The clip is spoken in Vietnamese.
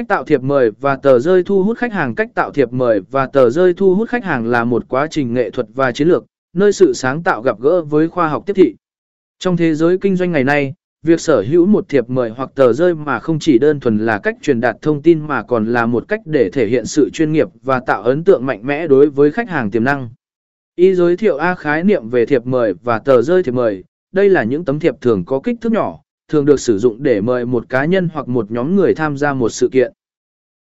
Cách tạo thiệp mời và tờ rơi thu hút khách hàng Cách tạo thiệp mời và tờ rơi thu hút khách hàng là một quá trình nghệ thuật và chiến lược, nơi sự sáng tạo gặp gỡ với khoa học tiếp thị. Trong thế giới kinh doanh ngày nay, việc sở hữu một thiệp mời hoặc tờ rơi mà không chỉ đơn thuần là cách truyền đạt thông tin mà còn là một cách để thể hiện sự chuyên nghiệp và tạo ấn tượng mạnh mẽ đối với khách hàng tiềm năng. Y giới thiệu A khái niệm về thiệp mời và tờ rơi thiệp mời. Đây là những tấm thiệp thường có kích thước nhỏ, thường được sử dụng để mời một cá nhân hoặc một nhóm người tham gia một sự kiện.